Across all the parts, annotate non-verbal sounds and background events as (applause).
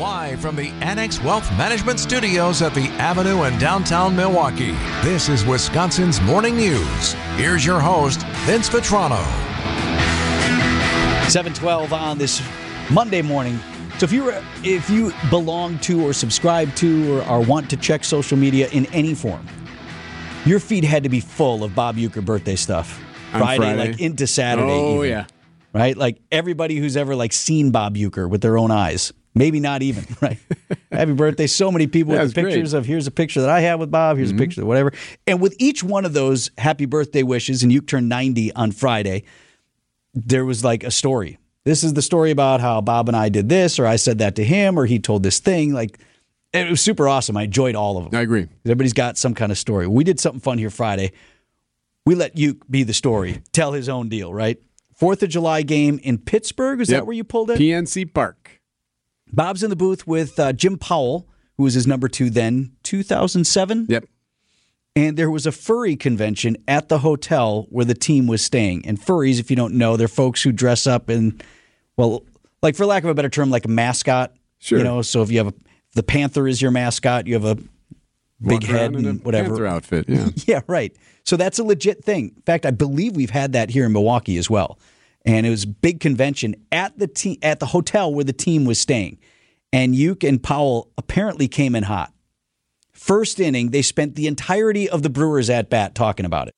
Live from the Annex Wealth Management Studios at the Avenue in downtown Milwaukee, this is Wisconsin's Morning News. Here's your host, Vince Vitrano. 712 on this Monday morning. So if you if you belong to or subscribe to or, or want to check social media in any form, your feed had to be full of Bob Uecker birthday stuff. Friday, Friday? like into Saturday. Oh, even, yeah. Right? Like everybody who's ever like seen Bob Uecker with their own eyes. Maybe not even, (laughs) right? Happy birthday. So many people Yeah, with the great. pictures of here's a picture that I have with Bob, here's a mm-hmm. picture of whatever. And with each one of those happy birthday wishes, and you turned 90 on Friday, there was like a story. This is the story about how Bob and I did this, or I said that to him, or he told this thing. Like, it was super awesome. I enjoyed all of them. I agree. Everybody's got some kind of story. We did something fun here Friday. We let you be the story, tell his own deal, right? Fourth of July game in Pittsburgh. Is Yep. that where you pulled it? PNC Park. Bob's in the booth with uh, Jim Powell, who was his number two then, 2007. Yep. And there was a furry convention at the hotel where the team was staying. And furries, if you don't know, they're folks who dress up in, well, like for lack of a better term, like a mascot. Sure. You know, so if you have a, the panther is your mascot, you have a big Walk head and whatever. Panther outfit. Yeah. (laughs) Yeah, right. So that's a legit thing. In fact, I believe we've had that here in Milwaukee as well. And it was a big convention at the te- at the hotel where the team was staying. And Uke and Powell apparently came in hot. First inning, they spent the entirety of the Brewers at bat talking about it.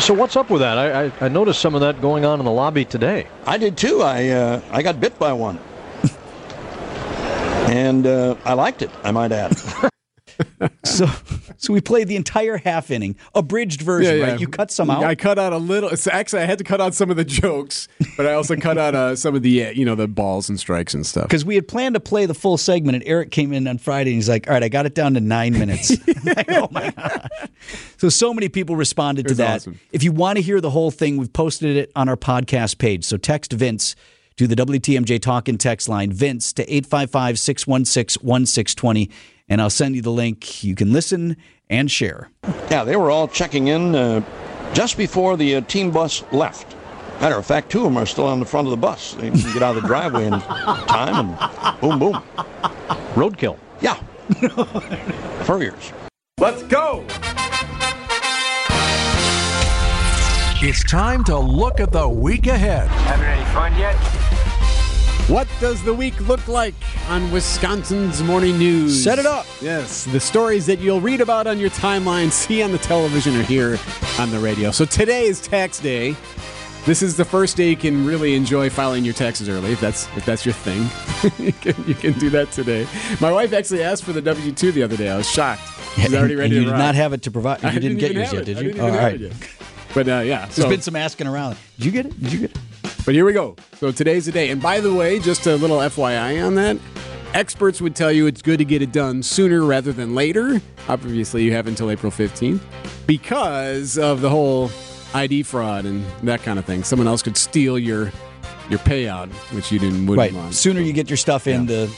So what's up with that? I, I, I noticed some of that going on in the lobby today. I did too. I uh, I got bit by one, (laughs) and uh, I liked it. I might add. (laughs) (laughs) So, so we played the entire half inning, abridged version, right? You cut some out. I cut out a little. So actually, I had to cut out some of the jokes, but I also cut out uh, some of the uh, you know the balls and strikes and stuff. because we had planned to play the full segment, and Eric came in on Friday and he's like, "All right, I got it down to nine minutes." (laughs) (laughs) Like, oh my gosh! So so many people responded to that. awesome. If you want to hear the whole thing, we've posted it on our podcast page. So text Vince to the WTMJ Talkin' text line, Vince to 855-616-1620, and I'll send you the link. You can listen and share. yeah, they were all checking in uh, just before the uh, team bus left. Matter of fact, two of them are still on the front of the bus. They can get out of the driveway in (laughs) time, and boom, boom. Roadkill. Yeah, (laughs) furriers. Let's go. It's time to look at the week ahead. Having any fun yet? What does the week look like on Wisconsin's Morning News? Set it up. Yes, the stories that you'll read about on your timeline, see on the television, or hear on the radio. So today is tax day. This is the first day you can really enjoy filing your taxes early, if that's if that's your thing. (laughs) you, can, you can do that today. My wife actually asked for the W two the other day. I was shocked. She's already ready you did not have it to provide. You I didn't, get yours yet, it. did you? didn't all right. But uh, yeah, there's been some asking around. Did you get it? Did you get it? But here we go. So today's the day. And by the way, just a little FYI on that. Experts would tell you it's good to get it done sooner rather than later. Obviously, you have until April 15th because of the whole ID fraud and that kind of thing. Someone else could steal your your payout, which you didn't wouldn't Right. want. Sooner you get your stuff in, the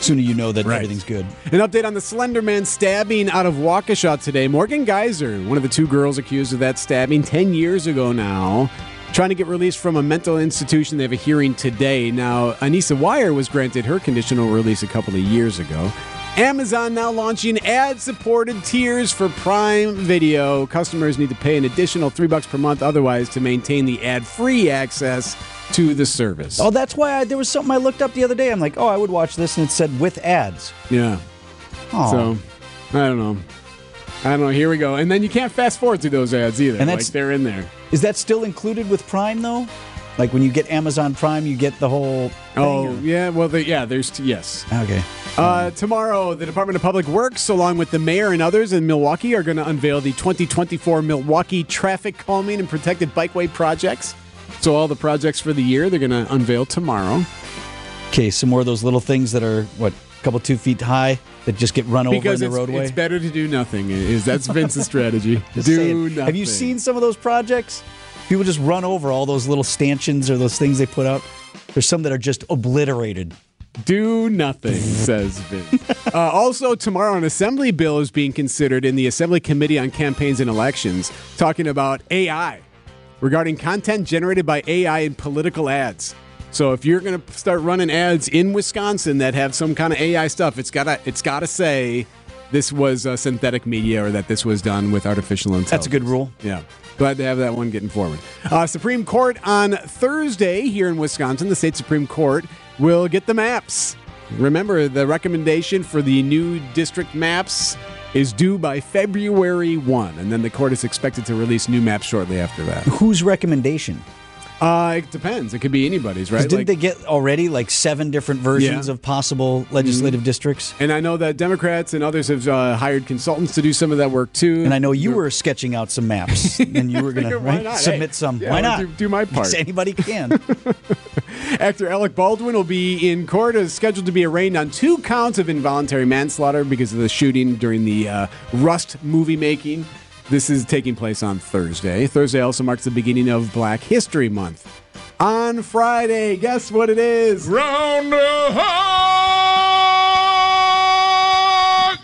sooner you know that Right. everything's good. An update on the Slender Man stabbing out of Waukesha today. Morgan Geyser, one of the two girls accused of that stabbing 10 years ago now, trying to get released from a mental institution. They have a hearing today. Now, Anissa Weier was granted her conditional release a couple of years ago. Amazon now launching ad-supported tiers for Prime Video. Customers need to pay an additional three bucks per month otherwise to maintain the ad-free access to the service. Oh, that's why I, there was something I looked up the other day. I'm like, oh, I would watch this, and it said with ads. Yeah. Oh, So I don't know. I don't know. Here we go. And then you can't fast forward through those ads either. And like they're in there. is that still included with Prime though? Like when you get Amazon Prime, you get the whole. Thing, Oh or- yeah. Well, the, yeah. There's t- yes. okay. Uh, tomorrow, the Department of Public Works, along with the mayor and others in Milwaukee, are going to unveil the 2024 Milwaukee Traffic Calming and Protected Bikeway projects. So all the projects for the year they're going to unveil tomorrow. Okay, some more of those little things that are what couple two feet high that just get run over in the roadway. it's better to do nothing. Is that's Vince's strategy? (laughs) Do saying. nothing. Have you seen some of those projects? People just run over all those little stanchions or those things they put up. There's some that are just obliterated. Do nothing, says Vince. (laughs) uh, also, tomorrow, an assembly bill is being considered in the Assembly Committee on Campaigns and Elections, talking about AI regarding content generated by AI in political ads. So if you're going to start running ads in Wisconsin that have some kind of AI stuff, it's gotta it's gotta say this was uh, synthetic media or that this was done with artificial intelligence. That's a good rule. Yeah. Glad to have that one getting forward. Uh, Supreme Court on Thursday here in Wisconsin, the state Supreme Court will get the maps. Remember, the recommendation for the new district maps is due by February 1, and then the court is expected to release new maps shortly after that. Whose recommendation? Uh, it depends. It could be anybody's, right? Didn't Like- they get already like seven different versions Yeah. of possible legislative districts? and I know that Democrats and others have uh, hired consultants to do some of that work too. And I know you were sketching out some maps, (laughs) and you were going to right not? submit Hey, some. yeah, Why not? do- do my part. Yes, Anybody can. (laughs) Actor Alec Baldwin will be in court, is scheduled to be arraigned on two counts of involuntary manslaughter because of the shooting during the uh, Rust movie making. This is taking place on Thursday. Thursday also marks the beginning of Black History Month. On Friday, guess what it is? Round the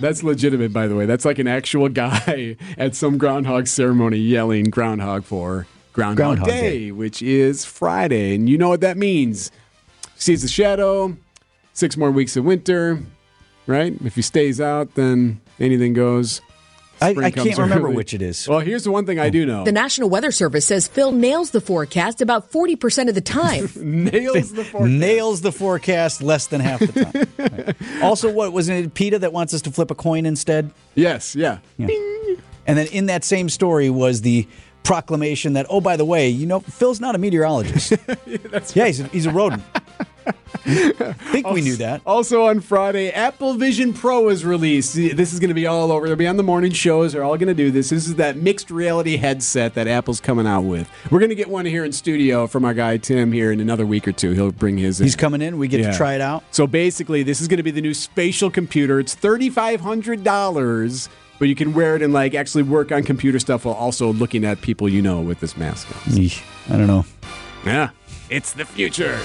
That's legitimate, by the way. That's like an actual guy (laughs) at some groundhog ceremony yelling groundhog for Groundhog, Groundhog Day, Day. which is Friday. And you know what that means. Sees the shadow, six more weeks of winter, right? If he stays out, then anything goes. I, I can't remember early. which it is. Well, here's the one thing I do know. The National Weather Service says Phil nails the forecast about 40% of the time. (laughs) Nails the (laughs) forecast. Nails the forecast less than half the time. Right. (laughs) Also, what wasn't it PETA that wants us to flip a coin instead? Yes, yeah. And then in that same story was the proclamation that, oh, by the way, you know, Phil's not a meteorologist. yeah, he's a, he's a rodent. I think we knew that. Also on Friday, Apple Vision Pro is released. This is going to be all over. They'll be on the morning shows. They're all going to do this. This is that mixed reality headset that Apple's coming out with. We're going to get one here in studio from our guy Tim here in another week or two. He'll bring his. in. He's coming in. We get Yeah. to try it out. So basically, this is going to be the new spatial computer. It's thirty five hundred dollars, but you can wear it and like actually work on computer stuff while also looking at people you know with this mask on. I don't know. Yeah, it's the future.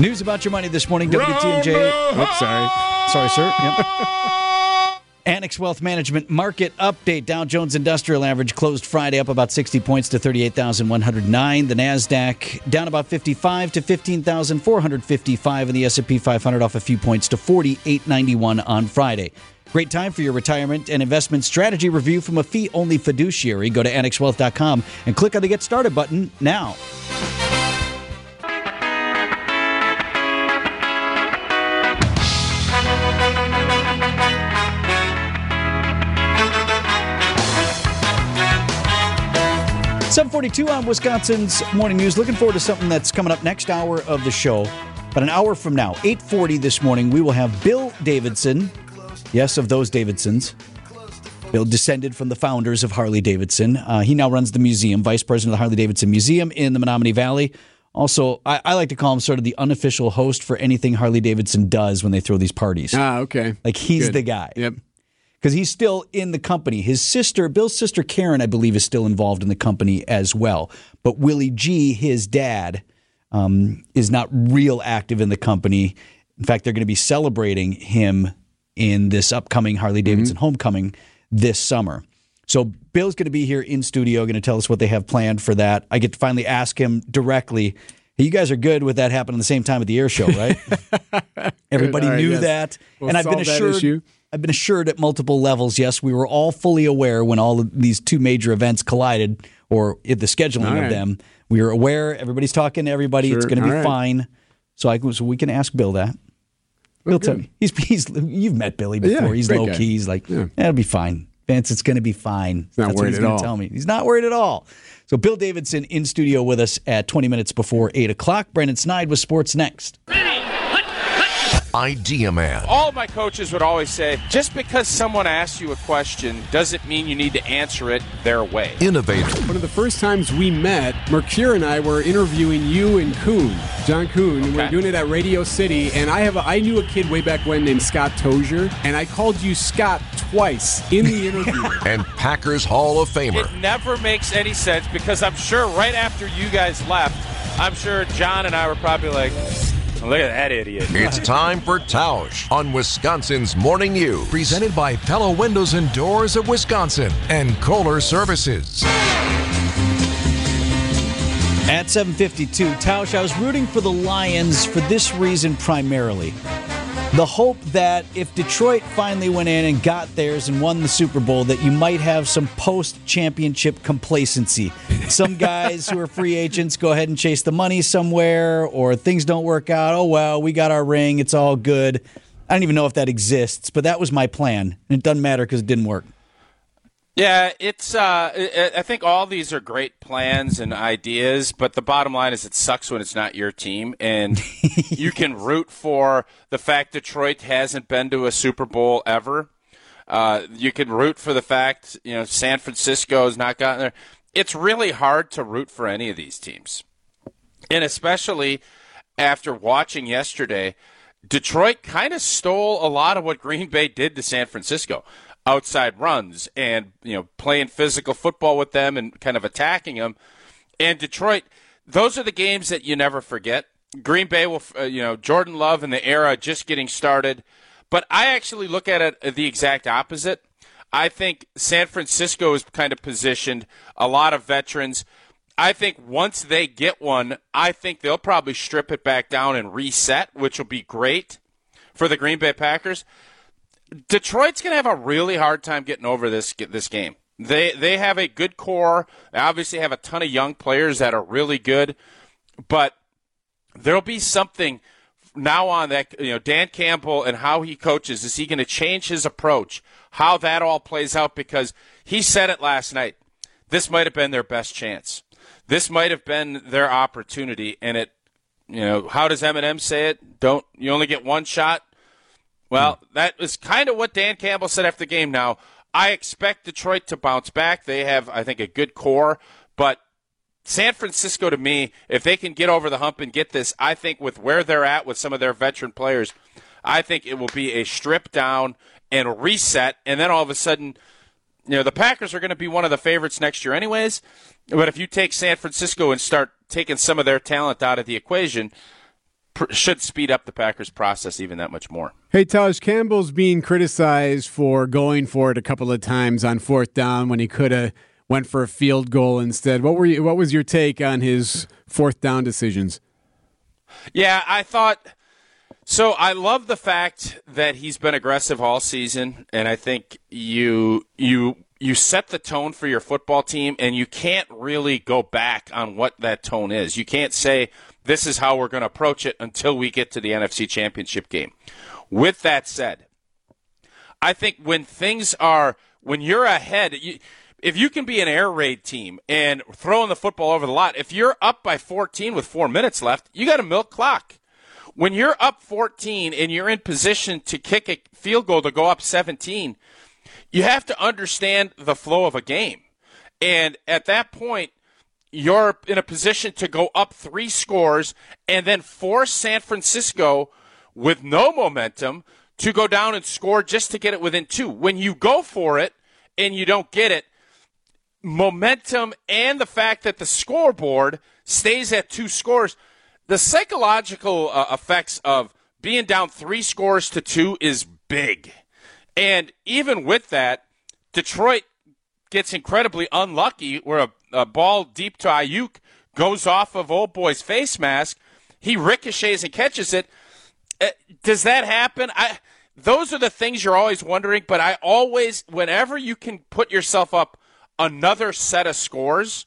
News about your money this morning, WTMJ. Oops, sorry. Sorry, sir. Yep. (laughs) Annex Wealth Management Market Update. Dow Jones Industrial Average closed Friday up about 60 points to 38,109. The Nasdaq down about 55 to 15,455 and the S&P 500 off a few points to 4891 on Friday. Great time for your retirement and investment strategy review from a fee-only fiduciary. Go to annexwealth.com and click on the Get Started button now. Forty-two on Wisconsin's morning news. Looking forward to something that's coming up next hour of the show. But an hour from now, eight forty this morning, we will have Bill Davidson. Yes, of those Davidsons. Bill descended from the founders of Harley Davidson. Uh, he now runs the museum, vice president of the Harley Davidson Museum in the Menomonee Valley. Also, I, I like to call him sort of the unofficial host for anything Harley Davidson does when they throw these parties. Ah, okay. Like he's Good. the guy Yep. Because he's still in the company. His sister, Bill's sister Karen, I believe, is still involved in the company as well. But Willie G, his dad, um, is not real active in the company. In fact, they're going to be celebrating him in this upcoming Harley Davidson homecoming this summer. So Bill's going to be here in studio, going to tell us what they have planned for that. I get to finally ask him directly. Hey, you guys are good with that happening the same time at the air show, right? (laughs) Everybody right, knew yes. that, We'll and I've been assured. I've been assured at multiple levels. Yes, we were all fully aware when all of these two major events collided, or the scheduling All of them. We were aware. Everybody's talking to everybody. It's going to be right. fine. So I so we can ask Bill that. Oh, Bill, tell me. He's he's you've met Billy before. Yeah, he's low guy. key. He's like, Yeah. it'll be fine. Vance, it's going to be fine. not That's what he's gonna all. Tell me he's not worried at all. So Bill Davidson in studio with us at 20 minutes before eight o'clock. Brandon Sneide with sports next. Idea Man. All my coaches would always say just because someone asks you a question doesn't mean you need to answer it their way. Innovator. One of the first times we met, Mercure and I were interviewing you and Kuhn, John Kuhn. and We were doing it at Radio City, and I have a, I knew a kid way back when named Scott Tozier, and I called you Scott twice in the interview. (laughs) And Packers Hall of Famer. It never makes any sense because I'm sure right after you guys left, I'm sure John and I were probably like, look at that idiot. It's time for Tausch on Wisconsin's Morning News. Presented by Pella Windows and Doors of Wisconsin and Kohler Services. At 752, Tausch, I was rooting for the Lions for this reason primarily. The hope that if Detroit finally went in and got theirs and won the Super Bowl, that you might have some post championship complacency. Some guys who are free agents go ahead and chase the money somewhere, or things don't work out. Oh, well, we got our ring. It's all good. I don't even know if that exists, but that was my plan. And it doesn't matter because it didn't work. Yeah, it's. Uh, I think all these are great plans and ideas, but the bottom line is it sucks when it's not your team, and (laughs) you can root for the fact Detroit hasn't been to a Super Bowl ever. Uh, you can root for the fact you know San Francisco has not gotten there. It's really hard to root for any of these teams, and especially after watching yesterday, Detroit kind of stole a lot of what Green Bay did to San Francisco outside runs and you know playing physical football with them and kind of attacking them. And Detroit, those are the games that you never forget. Green Bay will, uh, you know, Jordan Love and the era just getting started. But I actually look at it the exact opposite. I think San Francisco is kind of positioned a lot of veterans. I think once they get one, I think they'll probably strip it back down and reset, which will be great for the Green Bay Packers. Detroit's going to have a really hard time getting over this this game. They they have a good core. They obviously have a ton of young players that are really good, but there'll be something now on that you know Dan Campbell and how he coaches. Is he going to change his approach? How that all plays out because he said it last night. This might have been their best chance. This might have been their opportunity, and it. You know how does Eminem say it? Don't you only get one shot? Well, that is kind of what Dan Campbell said after the game. Now, I expect Detroit to bounce back. They have, I think, a good core, but San Francisco, to me, if they can get over the hump and get this, I think with where they're at with some of their veteran players, I think it will be a strip down and reset, and then all of a sudden, you know, the Packers are going to be one of the favorites next year, anyways. But if you take San Francisco and start taking some of their talent out of the equation, should speed up the Packers' process even that much more. Hey, Tausch Campbell's being criticized for going for it a couple of times on fourth down when he could have went for a field goal instead. What were you, what was your take on his fourth down decisions? Yeah, I thought so. I love the fact that he's been aggressive all season, and I think you you you set the tone for your football team, and you can't really go back on what that tone is. You can't say this is how we're going to approach it until we get to the NFC Championship game. With that said, I think when things are, when you're ahead, you, if you can be an air raid team and throwing the football over the lot, if you're up by 14 with four minutes left, you got a milk clock. When you're up 14 and you're in position to kick a field goal to go up 17, you have to understand the flow of a game. And at that point, you're in a position to go up three scores and then force San Francisco with no momentum to go down and score just to get it within two. When you go for it and you don't get it, momentum and the fact that the scoreboard stays at two scores, the psychological uh, effects of being down three scores to two is big. And even with that, Detroit gets incredibly unlucky where a, a ball deep to Aiyuk, goes off of old boy's face mask. He ricochets and catches it. Uh, does that happen? I those are the things you're always wondering, but I always whenever you can put yourself up another set of scores,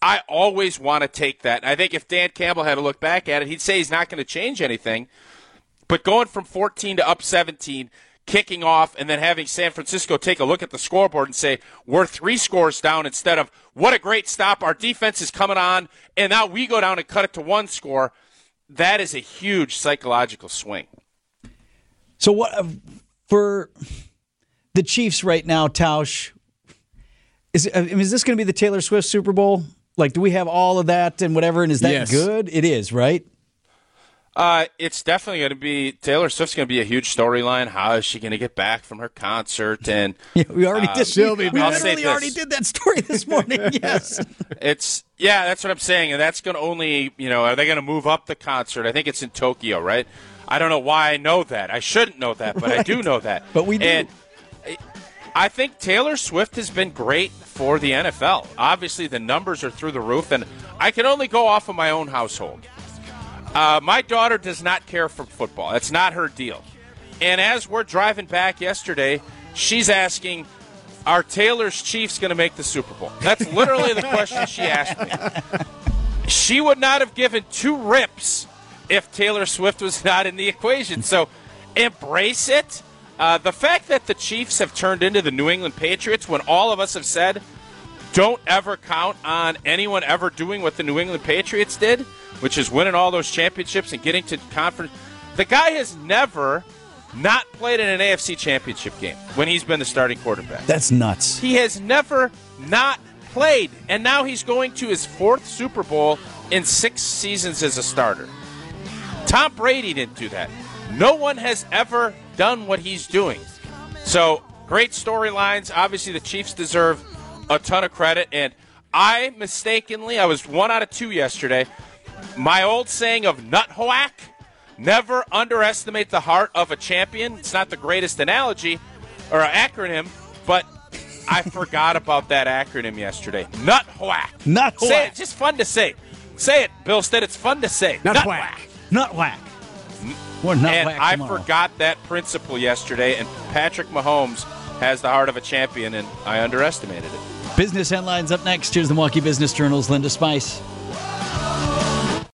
I always want to take that. I think if Dan Campbell had to look back at it, he'd say he's not going to change anything. But going from 14 to up 17, kicking off and then having San Francisco take a look at the scoreboard and say, we're three scores down instead of, what a great stop. Our defense is coming on. And now we go down and cut it to one score. That is a huge psychological swing. So, what uh, for the Chiefs right now, Tausch? Is, uh, is this going to be the Taylor Swift Super Bowl? Like, do we have all of that and whatever? And is that yes. good? It is, right? Uh, it's definitely going to be Taylor Swift's going to be a huge storyline. How is she going to get back from her concert? (laughs) And yeah, we already uh, did. We, we literally already did that story this (laughs) morning. yes, it's yeah, that's what I'm saying, and that's going to only you know are they going to move up the concert? I think it's in Tokyo, right? I don't know why I know that. I shouldn't know that, but right. I do know that. (laughs) But we do. And I think Taylor Swift has been great for the NFL. Obviously, the numbers are through the roof, and I can only go off of my own household. Uh, my daughter does not care for football. That's not her deal. And as we're driving back yesterday, she's asking, Are Taylor's Chiefs going to make the Super Bowl? That's literally the question she asked me. She would not have given two rips if Taylor Swift was not in the equation. So embrace it. Uh, the fact that the Chiefs have turned into the New England Patriots when all of us have said, don't ever count on anyone ever doing what the New England Patriots did, which is winning all those championships and getting to conference. The guy has never not played in an AFC championship game when he's been the starting quarterback. That's nuts. He has never not played, and now he's going to his fourth Super Bowl in six seasons as a starter. Tom Brady didn't do that. No one has ever done what he's doing. So, great storylines. Obviously, the Chiefs deserve a ton of credit. And I mistakenly, I was one out of two yesterday. My old saying of nut hoack never underestimate the heart of a champion. It's not the greatest analogy or acronym, but I (laughs) forgot about that acronym yesterday. Nut hoack. Nut Say whack. it. Just fun to say. Say it, Bill Stead. It's fun to say. Nut whack. Nut whack. Mm. Nut And whack I tomorrow. forgot that principle yesterday, and Patrick Mahomes has the heart of a champion, and I underestimated it. Business headlines up next. Here's the Milwaukee Business Journal's Linda Spice.